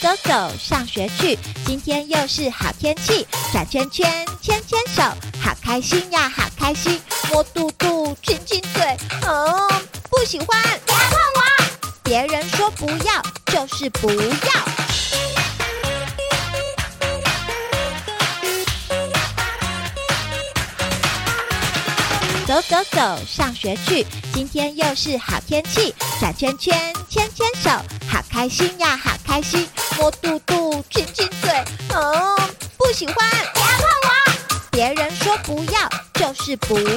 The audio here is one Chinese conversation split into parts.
走走，上学去。今天又是好天气，转圈圈，牵牵手，好开心呀，好开心。摸肚肚，亲亲嘴，嗯，不喜欢，不要碰我。别人说不要，就是不要。走走走，上学去。今天又是好天气，转圈圈，牵牵手，好开心呀，好开心。摸肚肚，亲亲嘴，嗯，不喜欢，不要碰我。别人说不要，就是不要。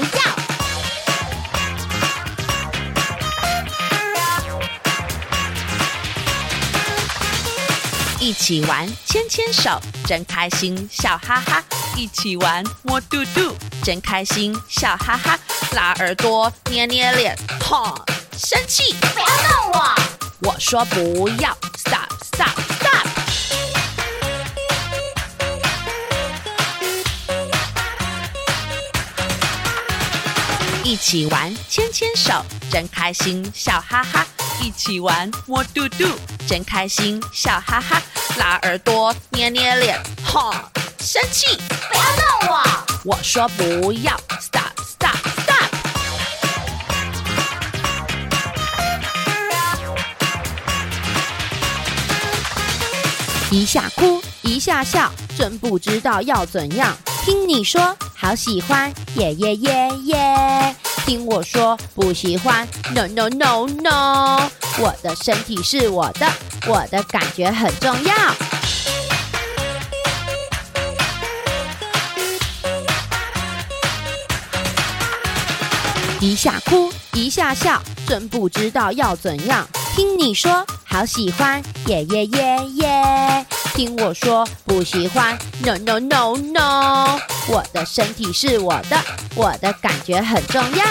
一起玩，牵牵手，真开心，笑哈哈。一起玩，摸肚肚，真开心，笑哈哈，拉耳朵，捏捏脸，吼，生气，不要动我！我说不要，stop stop 一起玩，牵牵手，真开心，笑哈哈。一起玩，摸肚肚，真开心，笑哈哈，拉耳朵，捏捏脸，吼。生气！不要弄我！我说不要！Stop! Stop! Stop! 一下哭，一下笑，真不知道要怎样。听你说好喜欢，耶耶耶耶！听我说不喜欢，No No No No！我的身体是我的，我的感觉很重要。一下哭，一下笑，真不知道要怎样。听你说好喜欢，耶耶耶耶！听我说不喜欢，no no no no！我的身体是我的，我的感觉很重要。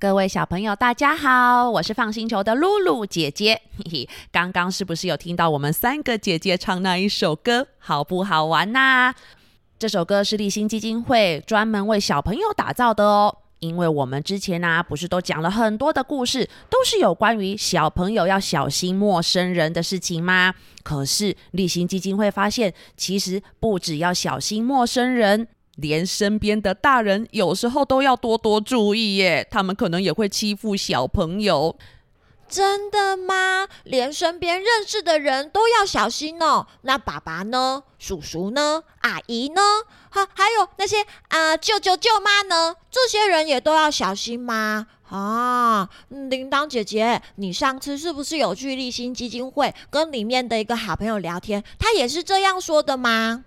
各位小朋友，大家好，我是放星球的露露姐姐。嘿嘿，刚刚是不是有听到我们三个姐姐唱那一首歌，好不好玩呐、啊？这首歌是立新基金会专门为小朋友打造的哦。因为我们之前呢、不是都讲了很多的故事，都是有关于小朋友要小心陌生人的事情吗？可是立新基金会发现，其实不只要小心陌生人。连身边的大人有时候都要多多注意耶，他们可能也会欺负小朋友。真的吗？连身边认识的人都要小心哦。那爸爸呢？叔叔呢？阿姨呢？哈，还有那些啊、舅舅舅妈呢？这些人也都要小心吗？啊，铃铛姐姐，你上次是不是有去立新基金会跟里面的一个好朋友聊天？他也是这样说的吗？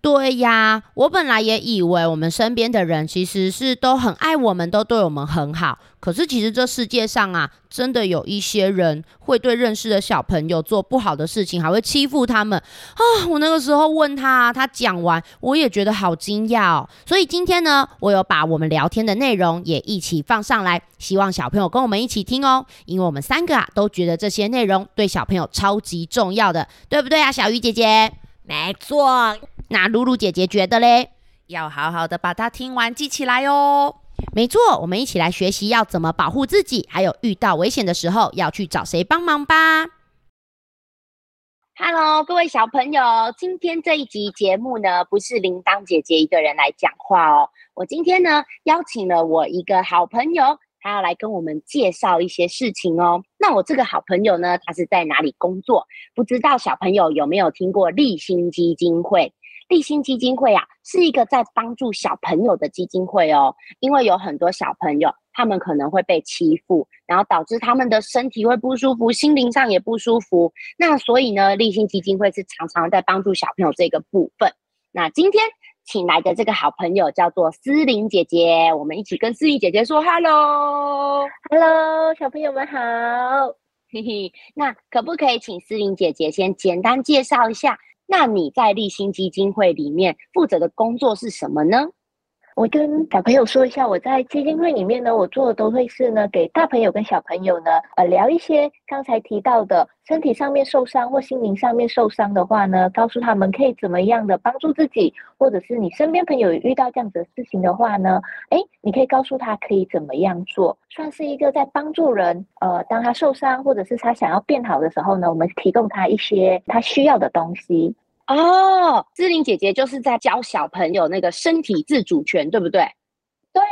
对呀，我本来也以为我们身边的人其实是都很爱我们，都对我们很好。可是其实这世界上啊，真的有一些人会对认识的小朋友做不好的事情，还会欺负他们啊！我那个时候问他，他讲完，我也觉得好惊讶哦。所以今天呢，我有把我们聊天的内容也一起放上来，希望小朋友跟我们一起听哦。因为我们三个啊，都觉得这些内容对小朋友超级重要的，对不对啊，小鱼姐姐？没错。那露露姐姐觉得嘞，要好好的把它听完记起来哦。没错，我们一起来学习要怎么保护自己，还有遇到危险的时候要去找谁帮忙吧。Hello，各位小朋友，今天这一集节目呢，不是铃铛姐姐一个人来讲话哦。我今天呢，邀请了我一个好朋友，他要来跟我们介绍一些事情哦。那我这个好朋友呢，他是在哪里工作？不知道小朋友有没有听过立新基金会？励馨基金会啊，是一个在帮助小朋友的基金会哦。因为有很多小朋友，他们可能会被欺负，然后导致他们的身体会不舒服，心灵上也不舒服。那所以呢，励馨基金会是常常在帮助小朋友这个部分。那今天请来的这个好朋友叫做思玲姐姐，我们一起跟思玲姐姐说 “hello”，“hello”，小朋友们好，嘿嘿。那可不可以请思玲姐姐先简单介绍一下？那你在立新基金会里面负责的工作是什么呢？我跟小朋友说一下，我在基金会里面呢，我做的都会是呢，给大朋友跟小朋友呢，呃，聊一些刚才提到的身体上面受伤或心灵上面受伤的话呢，告诉他们可以怎么样的帮助自己，或者是你身边朋友遇到这样子的事情的话呢，诶，你可以告诉他可以怎么样做，算是一个在帮助人。呃，当他受伤或者是他想要变好的时候呢，我们提供他一些他需要的东西。哦，志玲姐姐就是在教小朋友那个身体自主权，对不对？对，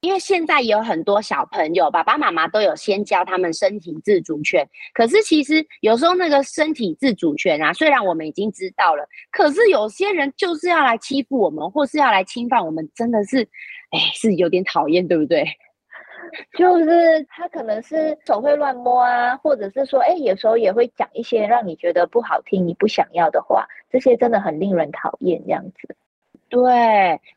因为现在也有很多小朋友，爸爸妈妈都有先教他们身体自主权。可是其实有时候那个身体自主权啊，虽然我们已经知道了，可是有些人就是要来欺负我们，或是要来侵犯我们，真的是，哎，是有点讨厌，对不对？就是他可能是手会乱摸啊，或者是说，哎，有时候也会讲一些让你觉得不好听、你不想要的话，这些真的很令人讨厌这样子。对，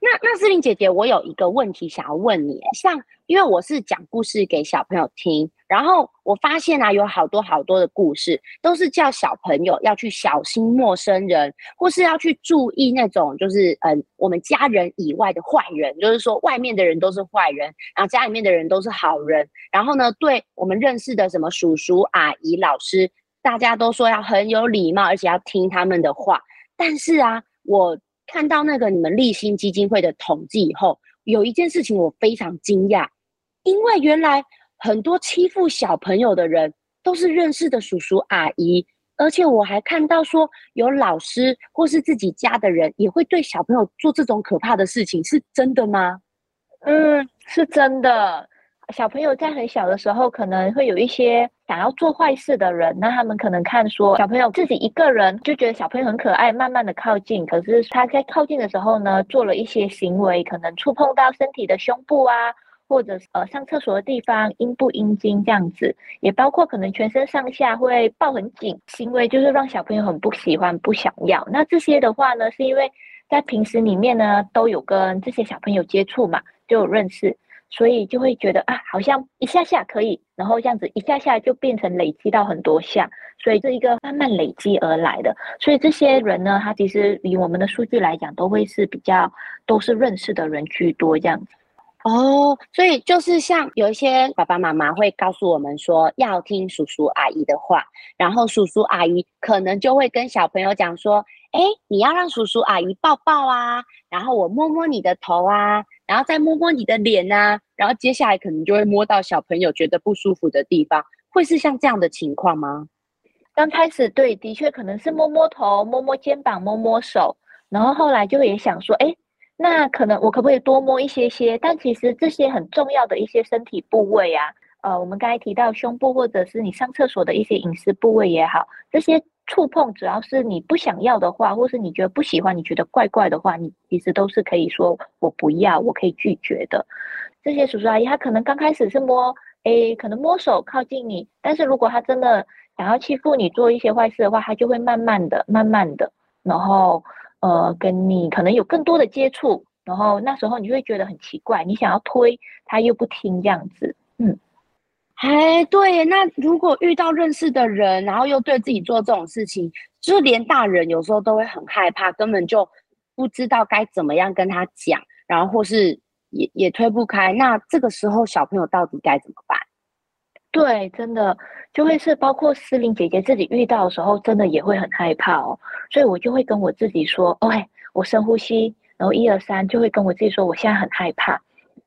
那那思玲姐姐，我有一个问题想要问你，像因为我是讲故事给小朋友听，然后我发现啊，有好多好多的故事都是叫小朋友要去小心陌生人，或是要去注意那种就是嗯、我们家人以外的坏人，就是说外面的人都是坏人，然后家里面的人都是好人，然后呢，对我们认识的什么叔叔阿姨、老师，大家都说要很有礼貌，而且要听他们的话，但是啊，我。看到那个你们立新基金会的统计以后，有一件事情我非常惊讶，因为原来很多欺负小朋友的人都是认识的叔叔阿姨，而且我还看到说有老师或是自己家的人也会对小朋友做这种可怕的事情，是真的吗？嗯，是真的。小朋友在很小的时候，可能会有一些想要做坏事的人，那他们可能看说小朋友自己一个人就觉得小朋友很可爱，慢慢的靠近。可是他在靠近的时候呢，做了一些行为，可能触碰到身体的胸部啊，或者呃上厕所的地方阴部阴茎这样子，也包括可能全身上下会抱很紧，行为就是让小朋友很不喜欢、不想要。那这些的话呢，是因为在平时里面呢都有跟这些小朋友接触嘛，就有认识。所以就会觉得啊，好像一下下可以，然后这样子一下下就变成累积到很多下，所以这一个慢慢累积而来的。所以这些人呢，他其实以我们的数据来讲，都会是比较都是认识的人居多这样子。哦，所以就是像有一些爸爸妈妈会告诉我们说，要听叔叔阿姨的话，然后叔叔阿姨可能就会跟小朋友讲说，哎，你要让叔叔阿姨抱抱啊，然后我摸摸你的头啊。然后再摸摸你的脸啊，然后接下来可能就会摸到小朋友觉得不舒服的地方，会是像这样的情况吗？刚开始对，的确可能是摸摸头、摸摸肩膀、摸摸手，然后后来就也想说，哎，那可能我可不可以多摸一些些？但其实这些很重要的一些身体部位啊，呃，我们刚才提到胸部或者是你上厕所的一些隐私部位也好，这些。触碰，只要是你不想要的话，或是你觉得不喜欢、你觉得怪怪的话，你其实都是可以说我不要，我可以拒绝的。这些叔叔阿姨，他可能刚开始是摸，诶，可能摸手靠近你，但是如果他真的想要欺负你、做一些坏事的话，他就会慢慢的、慢慢的，然后呃，跟你可能有更多的接触，然后那时候你就会觉得很奇怪，你想要推他又不听这样子，嗯。哎，对，那如果遇到认识的人，然后又对自己做这种事情，就是连大人有时候都会很害怕，根本就不知道该怎么样跟他讲，然后或是也也推不开。那这个时候小朋友到底该怎么办？对，真的就会是包括姿玲姐姐自己遇到的时候，真的也会很害怕哦。所以我就会跟我自己说，OK，我深呼吸，然后一二三，就会跟我自己说，我现在很害怕。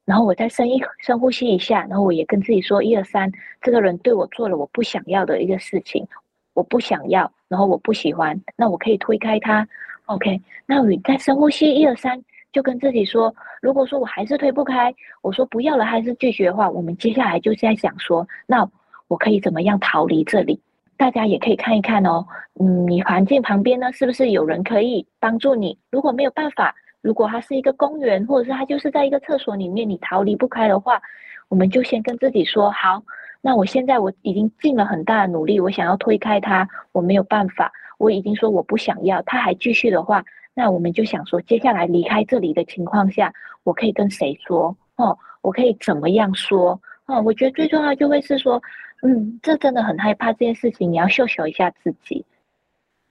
然后我再深一深呼吸一下，然后我也跟自己说一二三，这个人对我做了我不想要的一个事情，我不想要，然后我不喜欢，那我可以推开他，OK？那我再深呼吸一二三，就跟自己说，如果说我还是推不开，我说不要了，还是拒绝的话，我们接下来就是在想说，那我可以怎么样逃离这里？大家也可以看一看哦，嗯，你环境旁边呢，是不是有人可以帮助你？如果没有办法。如果它是一个公园，或者是它就是在一个厕所里面，你逃离不开的话，我们就先跟自己说好。那我现在我已经尽了很大的努力，我想要推开它，我没有办法。我已经说我不想要，它还继续的话，那我们就想说，接下来离开这里的情况下，我可以跟谁说？哦，我可以怎么样说？哦，我觉得最重要就会是说，嗯，这真的很害怕这件事情，你要秀秀一下自己。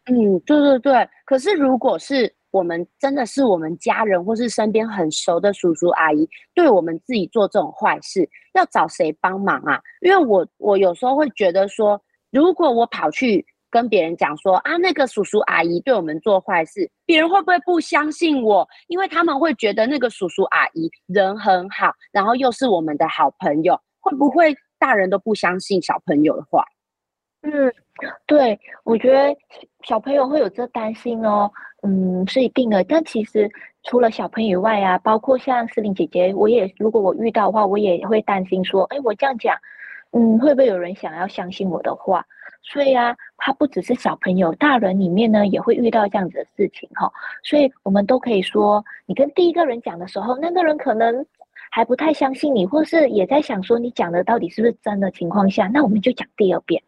嗯，对对对。可是如果是我们真的是我们家人或是身边很熟的叔叔阿姨，对我们自己做这种坏事，要找谁帮忙啊？因为我我有时候会觉得说，如果我跑去跟别人讲说啊，那个叔叔阿姨对我们做坏事，别人会不会不相信我？因为他们会觉得那个叔叔阿姨人很好，然后又是我们的好朋友，会不会大人都不相信小朋友的话？嗯，对，我觉得小朋友会有这担心哦。嗯，是一定的。但其实除了小朋友以外啊，包括像诗玲姐姐，我也如果我遇到的话，我也会担心说，哎，我这样讲，嗯，会不会有人想要相信我的话？所以啊，他不只是小朋友，大人里面呢也会遇到这样子的事情哈、哦。所以我们都可以说，你跟第一个人讲的时候，那个人可能还不太相信你，或是也在想说你讲的到底是不是真的情况下，那我们就讲第二遍，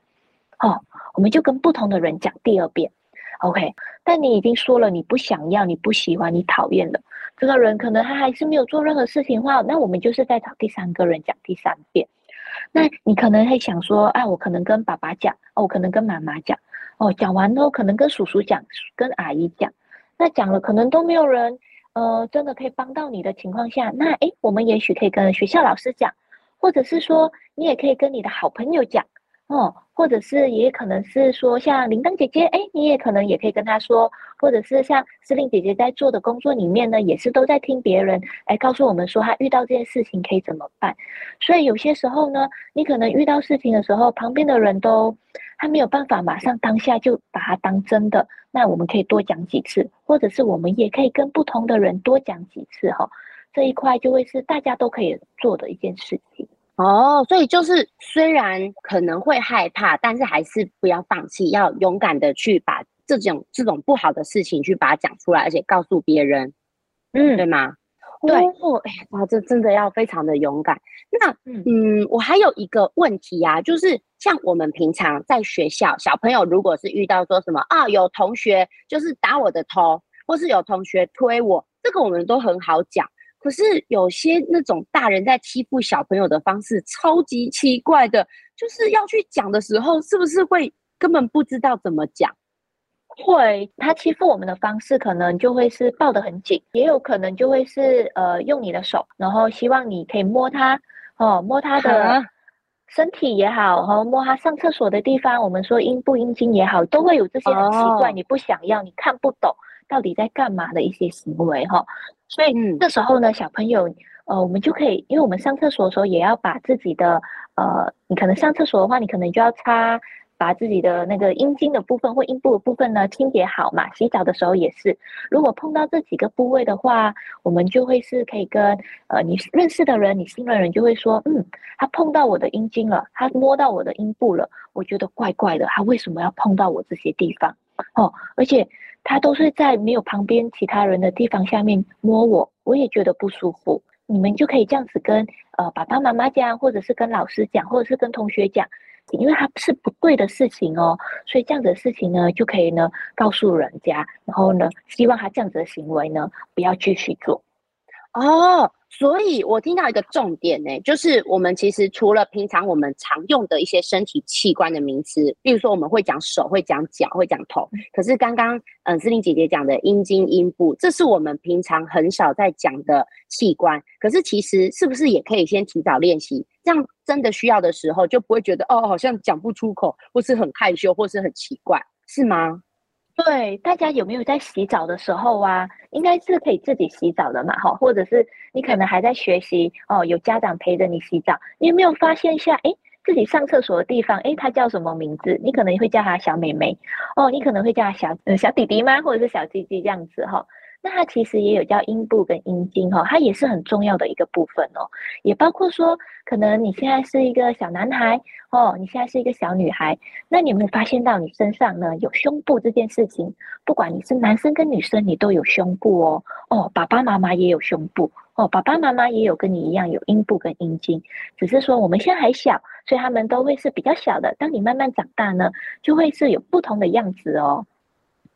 哦，我们就跟不同的人讲第二遍。OK，但你已经说了你不想要、你不喜欢、你讨厌了，这个人可能他还是没有做任何事情的话，那我们就是在找第三个人讲第三遍。那你可能会想说，啊，我可能跟爸爸讲，哦，我可能跟妈妈讲，哦，讲完后可能跟叔叔讲，跟阿姨讲，那讲了可能都没有人，呃，真的可以帮到你的情况下，那诶，我们也许可以跟学校老师讲，或者是说你也可以跟你的好朋友讲。哦，或者是也可能是说像铃铛姐姐，哎，你也可能也可以跟她说，或者是像司令姐姐在做的工作里面呢，也是都在听别人来告诉我们说她遇到这件事情可以怎么办。所以有些时候呢，你可能遇到事情的时候，旁边的人都还没有办法马上当下就把它当真的，那我们可以多讲几次，或者是我们也可以跟不同的人多讲几次哈，这一块就会是大家都可以做的一件事情。哦，所以就是虽然可能会害怕，但是还是不要放弃，要勇敢的去把这种这种不好的事情去把它讲出来，而且告诉别人，嗯，对吗？对，哦，哎，哇，这真的要非常的勇敢。那，嗯，嗯，我还有一个问题啊，就是像我们平常在学校，小朋友如果是遇到说什么啊，有同学就是打我的头，或是有同学推我，这个我们都很好讲。可是有些那种大人在欺负小朋友的方式超级奇怪的，就是要去讲的时候，是不是会根本不知道怎么讲？会，他欺负我们的方式可能就会是抱得很紧，也有可能就会是呃用你的手，然后希望你可以摸他哦，摸他的身体也好，然后摸他上厕所的地方，我们说阴不阴茎也好，都会有这些很奇怪，你不想要，你看不懂到底在干嘛的一些行为哈。所以这时候呢，小朋友，呃，我们就可以，因为我们上厕所的时候也要把自己的，呃，你可能上厕所的话，你可能就要擦，把自己的那个阴茎的部分或阴部的部分呢清洁好嘛。洗澡的时候也是，如果碰到这几个部位的话，我们就会是可以跟，呃，你认识的人，你信任的人就会说，嗯，他碰到我的阴茎了，他摸到我的阴部了，我觉得怪怪的，他为什么要碰到我这些地方？哦，而且。他都是在没有旁边其他人的地方下面摸我，我也觉得不舒服。你们就可以这样子跟呃爸爸妈妈讲，或者是跟老师讲，或者是跟同学讲，因为他是不对的事情哦。所以这样子的事情呢，就可以呢告诉人家，然后呢，希望他这样子的行为呢不要继续做。哦。所以我听到一个重点呢，就是我们其实除了平常我们常用的一些身体器官的名词，例如说我们会讲手，会讲脚，会讲头。可是刚刚嗯，司令姐姐讲的阴茎、阴部，这是我们平常很少在讲的器官。可是其实是不是也可以先提早练习，这样真的需要的时候就不会觉得哦，好像讲不出口，或是很害羞，或是很奇怪，是吗？对，大家有没有在洗澡的时候啊？应该是可以自己洗澡的嘛，哈，或者是你可能还在学习哦，有家长陪着你洗澡，你有没有发现一下？哎，自己上厕所的地方，哎，他叫什么名字？你可能会叫他小妹妹，哦，你可能会叫他小呃小弟弟吗？或者是小鸡鸡这样子哈。那它其实也有叫阴部跟阴茎哈，它也是很重要的一个部分哦，也包括说，可能你现在是一个小男孩哦，你现在是一个小女孩，那你有没有发现到你身上呢有胸部这件事情？不管你是男生跟女生，你都有胸部哦，哦，爸爸妈妈也有胸部哦，爸爸妈妈也有跟你一样有阴部跟阴茎，只是说我们现在还小，所以他们都会是比较小的，当你慢慢长大呢，就会是有不同的样子哦。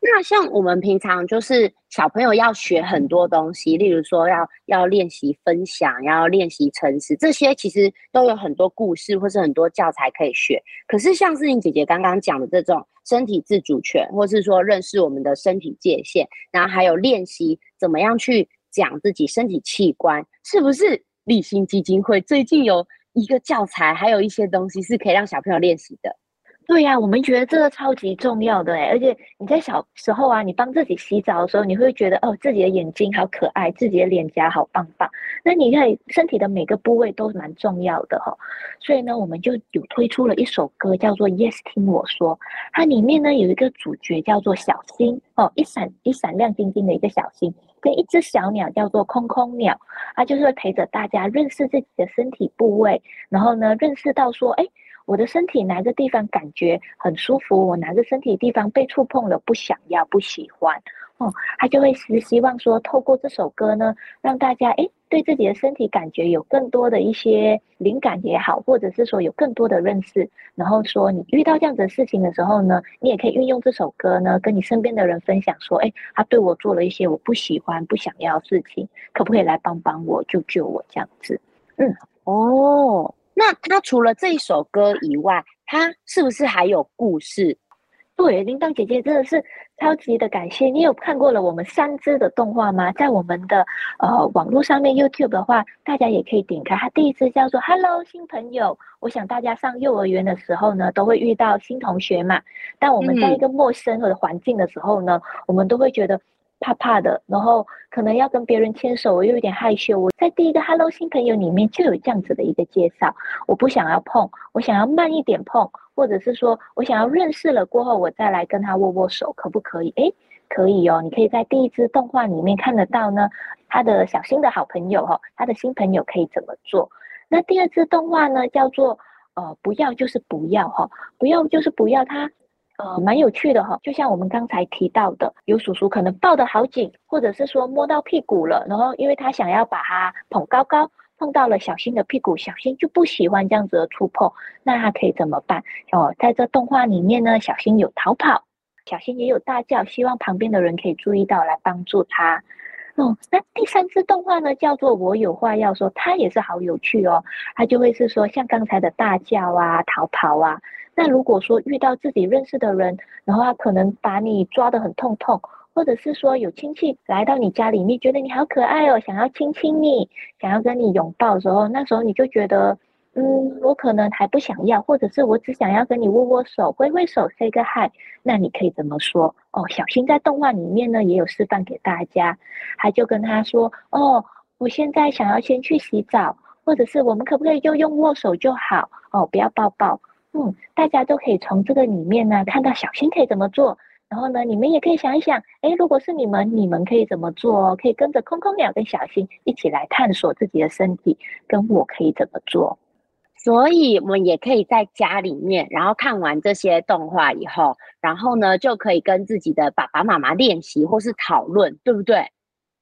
那像我们平常就是小朋友要学很多东西，例如说要要练习分享，要练习诚实，这些其实都有很多故事或是很多教材可以学。可是像思玲姐姐刚刚讲的这种身体自主权，或是说认识我们的身体界限，然后还有练习怎么样去讲自己身体器官，是不是立新基金会最近有一个教材，还有一些东西是可以让小朋友练习的？对呀、我们觉得这个超级重要的哎，而且你在小时候啊，你帮自己洗澡的时候，你会觉得哦，自己的眼睛好可爱，自己的脸颊好棒棒。那你看身体的每个部位都蛮重要的哈、哦，所以呢，我们就有推出了一首歌，叫做《Yes 听我说》，它里面呢有一个主角叫做小星哦，一闪一闪亮晶晶的一个小星，跟一只小鸟叫做空空鸟，它就是会陪着大家认识自己的身体部位，然后呢，认识到说，哎。我的身体哪个地方感觉很舒服？我哪个身体地方被触碰了，不想要、不喜欢，哦，他就会是希望说，透过这首歌呢，让大家诶对自己的身体感觉有更多的一些灵感也好，或者是说有更多的认识。然后说，你遇到这样子的事情的时候呢，你也可以运用这首歌呢，跟你身边的人分享说，诶，他对我做了一些我不喜欢、不想要的事情，可不可以来帮帮我、救救我这样子？嗯，哦。那他除了这一首歌以外，他是不是还有故事？对，铃铛姐姐真的是超级的感谢。你有看过了我们三支的动画吗？在我们的呃网络上面 YouTube 的话，大家也可以点开。它第一支叫做 “Hello 新朋友”。我想大家上幼儿园的时候呢，都会遇到新同学嘛。但我们在一个陌生的环境的时候呢，嗯、我们都会觉得。怕怕的，然后可能要跟别人牵手，我又有点害羞。我在第一个 Hello 新朋友里面就有这样子的一个介绍，我不想要碰，我想要慢一点碰，或者是说我想要认识了过后，我再来跟他握握手，可不可以？诶，可以哦，你可以在第一支动画里面看得到呢，他的小新的好朋友哈，他的新朋友可以怎么做？那第二支动画呢，叫做呃不要就是不要哈，不要就是不要他。呃，蛮有趣的哈，就像我们刚才提到的，有叔叔可能抱得好紧，或者是说摸到屁股了，然后因为他想要把它捧高高，碰到了小新的屁股，小新就不喜欢这样子的触碰，那他可以怎么办？哦，在这动画里面呢，小新有逃跑，小新也有大叫，希望旁边的人可以注意到来帮助他。哦，那第三支动画呢，叫做我有话要说，它也是好有趣哦，它就会是说像刚才的大叫啊、逃跑啊。那如果说遇到自己认识的人，然后他可能把你抓得很痛痛，或者是说有亲戚来到你家里面，觉得你好可爱哦，想要亲亲你，想要跟你拥抱的时候，那时候你就觉得，嗯，我可能还不想要，或者是我只想要跟你握握手、挥挥手、say 个 hi，那你可以怎么说？哦，小新在动画里面呢也有示范给大家，他就跟他说，哦，我现在想要先去洗澡，或者是我们可不可以就用握手就好？哦，不要抱抱。嗯，大家都可以从这个里面呢看到小新可以怎么做，然后呢，你们也可以想一想，哎，如果是你们，你们可以怎么做？可以跟着空空鸟跟小新一起来探索自己的身体，跟我可以怎么做？所以我们也可以在家里面，然后看完这些动画以后，然后呢，就可以跟自己的爸爸妈妈练习或是讨论，对不对？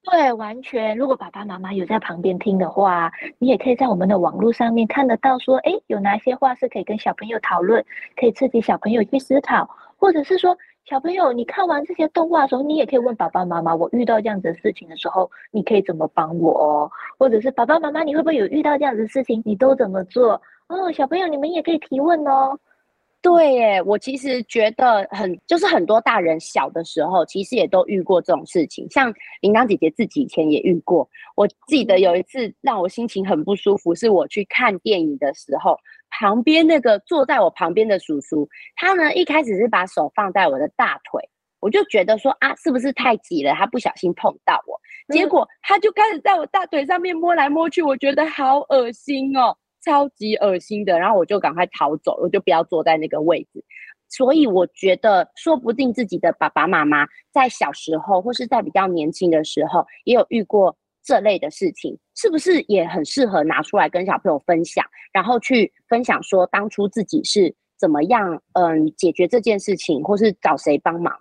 对，完全。如果爸爸妈妈有在旁边听的话，你也可以在我们的网络上面看得到，说，诶，有哪些话是可以跟小朋友讨论，可以刺激小朋友去思考，或者是说，小朋友你看完这些动画的时候，你也可以问爸爸妈妈，我遇到这样子的事情的时候，你可以怎么帮我？或者是爸爸妈妈，你会不会有遇到这样子的事情，你都怎么做？哦，小朋友你们也可以提问哦。对耶，我其实觉得很，就是很多大人小的时候，其实也都遇过这种事情。像铃铛姐姐自己以前也遇过。我记得有一次让我心情很不舒服，是我去看电影的时候，旁边那个坐在我旁边的叔叔，他呢一开始是把手放在我的大腿，我就觉得说啊，是不是太挤了，他不小心碰到我，结果他就开始在我大腿上面摸来摸去，我觉得好恶心哦。超级恶心的，然后我就赶快逃走，我就不要坐在那个位置。所以我觉得，说不定自己的爸爸妈妈在小时候，或是在比较年轻的时候，也有遇过这类的事情，是不是也很适合拿出来跟小朋友分享，然后去分享说当初自己是怎么样，嗯，解决这件事情，或是找谁帮忙？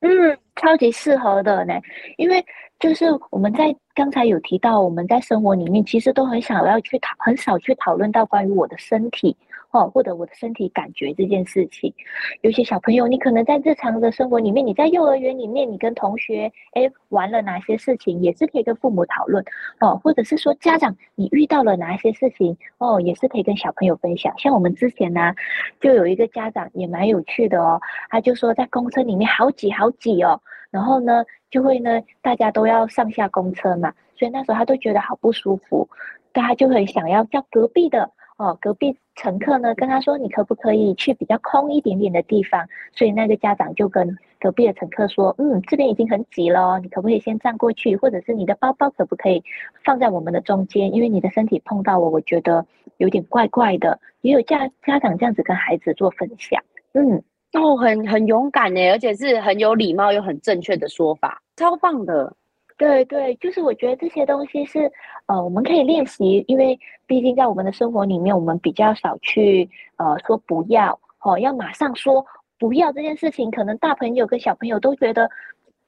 嗯，超级适合的呢，因为。就是我们在刚才有提到，我们在生活里面其实都很想要去讨，很少去讨论到关于我的身体，哦，或者我的身体感觉这件事情。有些小朋友，你可能在日常的生活里面，你在幼儿园里面，你跟同学诶玩了哪些事情，也是可以跟父母讨论哦，或者是说家长你遇到了哪些事情哦，也是可以跟小朋友分享。像我们之前呢、就有一个家长也蛮有趣的哦，他就说在公车里面好挤好挤哦，然后呢就会呢大家都要上下公车嘛，所以那时候他都觉得好不舒服，但他就很想要叫隔壁的。哦，隔壁乘客呢跟他说：“你可不可以去比较空一点点的地方？”所以那个家长就跟隔壁的乘客说：“嗯，这边已经很挤了，你可不可以先站过去？或者是你的包包可不可以放在我们的中间？因为你的身体碰到我，我觉得有点怪怪的。”也有家家长这样子跟孩子做分享，嗯，哦，很很勇敢呢，而且是很有礼貌又很正确的说法，超棒的。对对，就是我觉得这些东西是，呃，我们可以练习，因为毕竟在我们的生活里面，我们比较少去，呃，说不要，哦，要马上说不要这件事情，可能大朋友跟小朋友都觉得，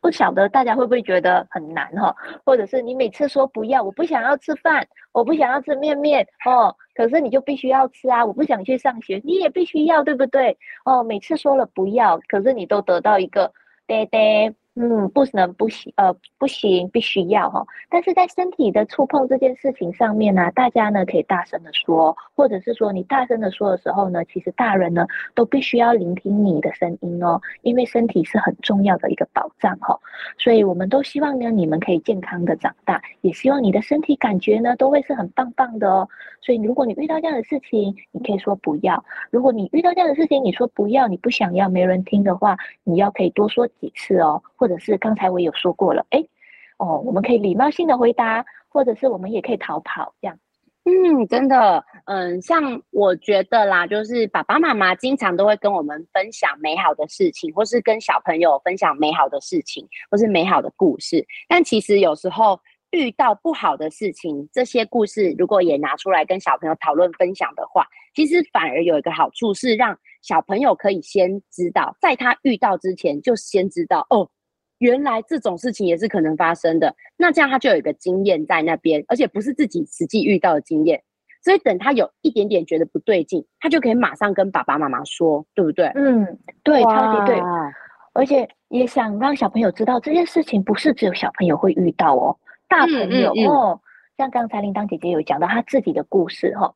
不晓得大家会不会觉得很难哈，或者是你每次说不要，我不想要吃饭，我不想要吃面面，哦，可是你就必须要吃啊，我不想去上学，你也必须要，对不对？哦，每次说了不要，可是你都得到一个爹爹。嗯，不能不行，呃，不行，必须要哈。但是在身体的触碰这件事情上面呢，大家呢可以大声的说，或者是说你大声的说的时候呢，其实大人呢都必须要聆听你的声音哦，因为身体是很重要的一个保障哈。所以我们都希望呢，你们可以健康的长大，也希望你的身体感觉呢都会是很棒棒的哦。所以如果你遇到这样的事情，你可以说不要；如果你遇到这样的事情，你说不要，你不想要，没人听的话，你要可以多说几次哦，或。或者是刚才我有说过了，哎，哦，我们可以礼貌性的回答，或者是我们也可以逃跑，这样。嗯，真的，嗯，像我觉得啦，就是爸爸妈妈经常都会跟我们分享美好的事情，或是跟小朋友分享美好的事情，或是美好的故事。但其实有时候遇到不好的事情，这些故事如果也拿出来跟小朋友讨论分享的话，其实反而有一个好处是让小朋友可以先知道，在他遇到之前就先知道哦。原来这种事情也是可能发生的，那这样他就有一个经验在那边，而且不是自己实际遇到的经验，所以等他有一点点觉得不对劲，他就可以马上跟爸爸妈妈说，对不对？嗯，对，超级对。而且也想让小朋友知道这件事情不是只有小朋友会遇到哦，大朋友、嗯嗯嗯、哦，像刚才铃铛姐姐有讲到她自己的故事哈、哦。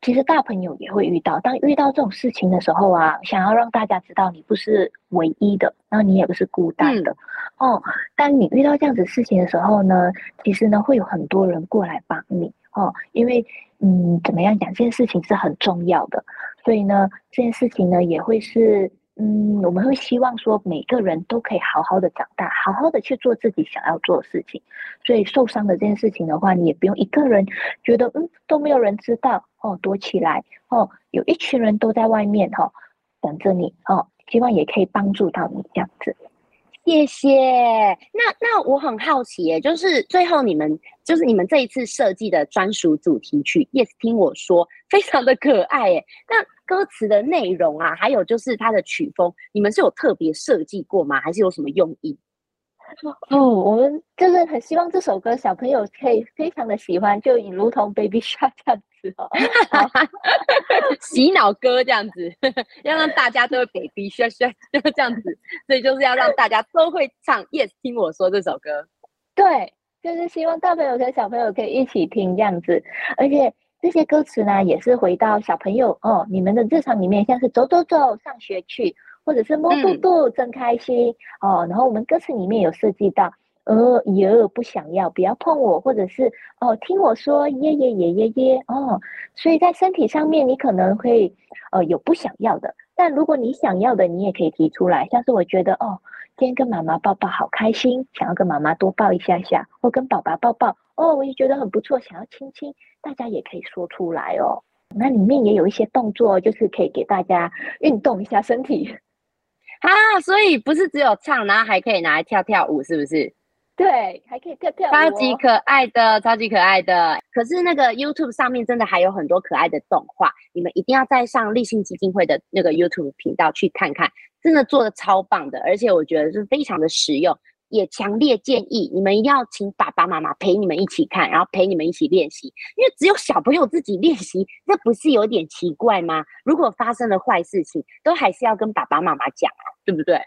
其实大朋友也会遇到，当遇到这种事情的时候啊，想要让大家知道你不是唯一的，然后你也不是孤单的，嗯、哦。当你遇到这样子事情的时候呢，其实呢会有很多人过来帮你哦，因为嗯，怎么样讲，这件事情是很重要的，所以呢，这件事情呢也会是。嗯，我们会希望说每个人都可以好好的长大，好好的去做自己想要做的事情。所以受伤的这件事情的话，你也不用一个人觉得嗯都没有人知道哦，躲起来哦，有一群人都在外面、哦、等着你哦，希望也可以帮助到你这样子。谢谢。那那我很好奇耶，就是最后你们就是你们这一次设计的专属主题曲，Yes，听我说，非常的可爱耶。那歌词的内容啊，还有就是它的曲风，你们是有特别设计过吗？还是有什么用意？哦，我们就是很希望这首歌小朋友可以非常的喜欢，就如同 Baby Shark 这样子哦，洗脑歌这样子，要让大家都会 Baby Shark Shark 就 这样子，所以就是要让大家都会唱 Yes，听我说这首歌。对，就是希望大朋友跟小朋友可以一起听这样子，而且。这些歌词呢，也是回到小朋友哦，你们的日常里面，像是走走走，上学去，或者是摸肚肚，真开心、嗯、哦。然后我们歌词里面有涉及到，呃，耶，不想要，不要碰我，或者是哦，听我说，耶耶耶耶耶哦。所以在身体上面，你可能会呃有不想要的，但如果你想要的，你也可以提出来。像是我觉得哦，今天跟妈妈抱抱好开心，想要跟妈妈多抱一下下，或跟爸爸抱抱，哦，我也觉得很不错，想要亲亲。大家也可以说出来哦，那里面也有一些动作，就是可以给大家运动一下身体啊。所以不是只有唱，然后还可以拿来跳跳舞，是不是？对，还可以跳跳舞哦，超级可爱的，超级可爱的。可是那个 YouTube 上面真的还有很多可爱的动画，你们一定要再上立信基金会的那个 YouTube 频道去看看，真的做的超棒的，而且我觉得是非常的实用。也强烈建议你们一定要请爸爸妈妈陪你们一起看，然后陪你们一起练习，因为只有小朋友自己练习，那不是有点奇怪吗？如果发生了坏事情，都还是要跟爸爸妈妈讲啊，对不对？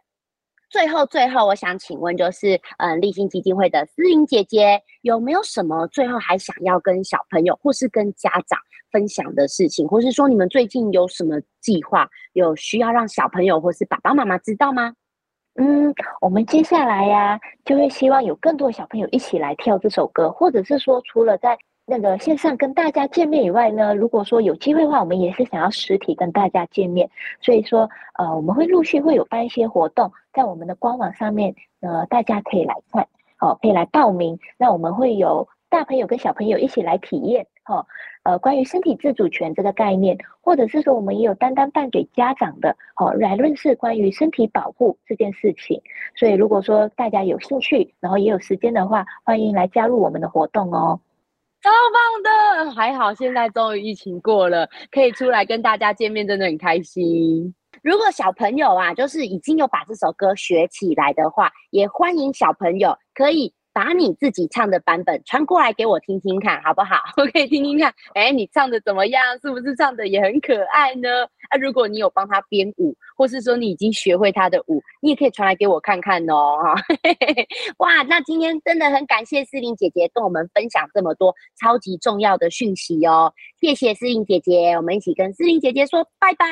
最后，最后，我想请问，就是，嗯，立新基金会的思颖姐姐，有没有什么最后还想要跟小朋友或是跟家长分享的事情，或是说你们最近有什么计划，有需要让小朋友或是爸爸妈妈知道吗？嗯，我们接下来呀、就会希望有更多小朋友一起来跳这首歌，或者是说，除了在那个线上跟大家见面以外呢，如果说有机会的话，我们也是想要实体跟大家见面。所以说，呃，我们会陆续会有办一些活动，在我们的官网上面，呃，大家可以来看，哦，可以来报名。那我们会有大朋友跟小朋友一起来体验，哈、哦，呃，关于身体自主权这个概念，或者是说我们也有单单办给家长的，好、哦，来论是关于身体保护这件事情。所以如果说大家有兴趣，然后也有时间的话，欢迎来加入我们的活动哦。超棒的，还好现在终于疫情过了，可以出来跟大家见面，真的很开心。如果小朋友啊，就是已经有把这首歌学起来的话，也欢迎小朋友可以。把你自己唱的版本传过来给我听听看，好不好？我可以听听看。哎，你唱的怎么样？是不是唱的也很可爱呢？啊，如果你有帮他编舞，或是说你已经学会他的舞，你也可以传来给我看看哦。哈，哇，那今天真的很感谢思玲姐姐跟我们分享这么多超级重要的讯息哦。谢谢思玲姐姐，我们一起跟思玲姐姐说拜拜。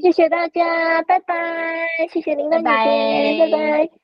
谢谢大家，拜拜。谢谢铃铛姐姐，拜拜。拜拜。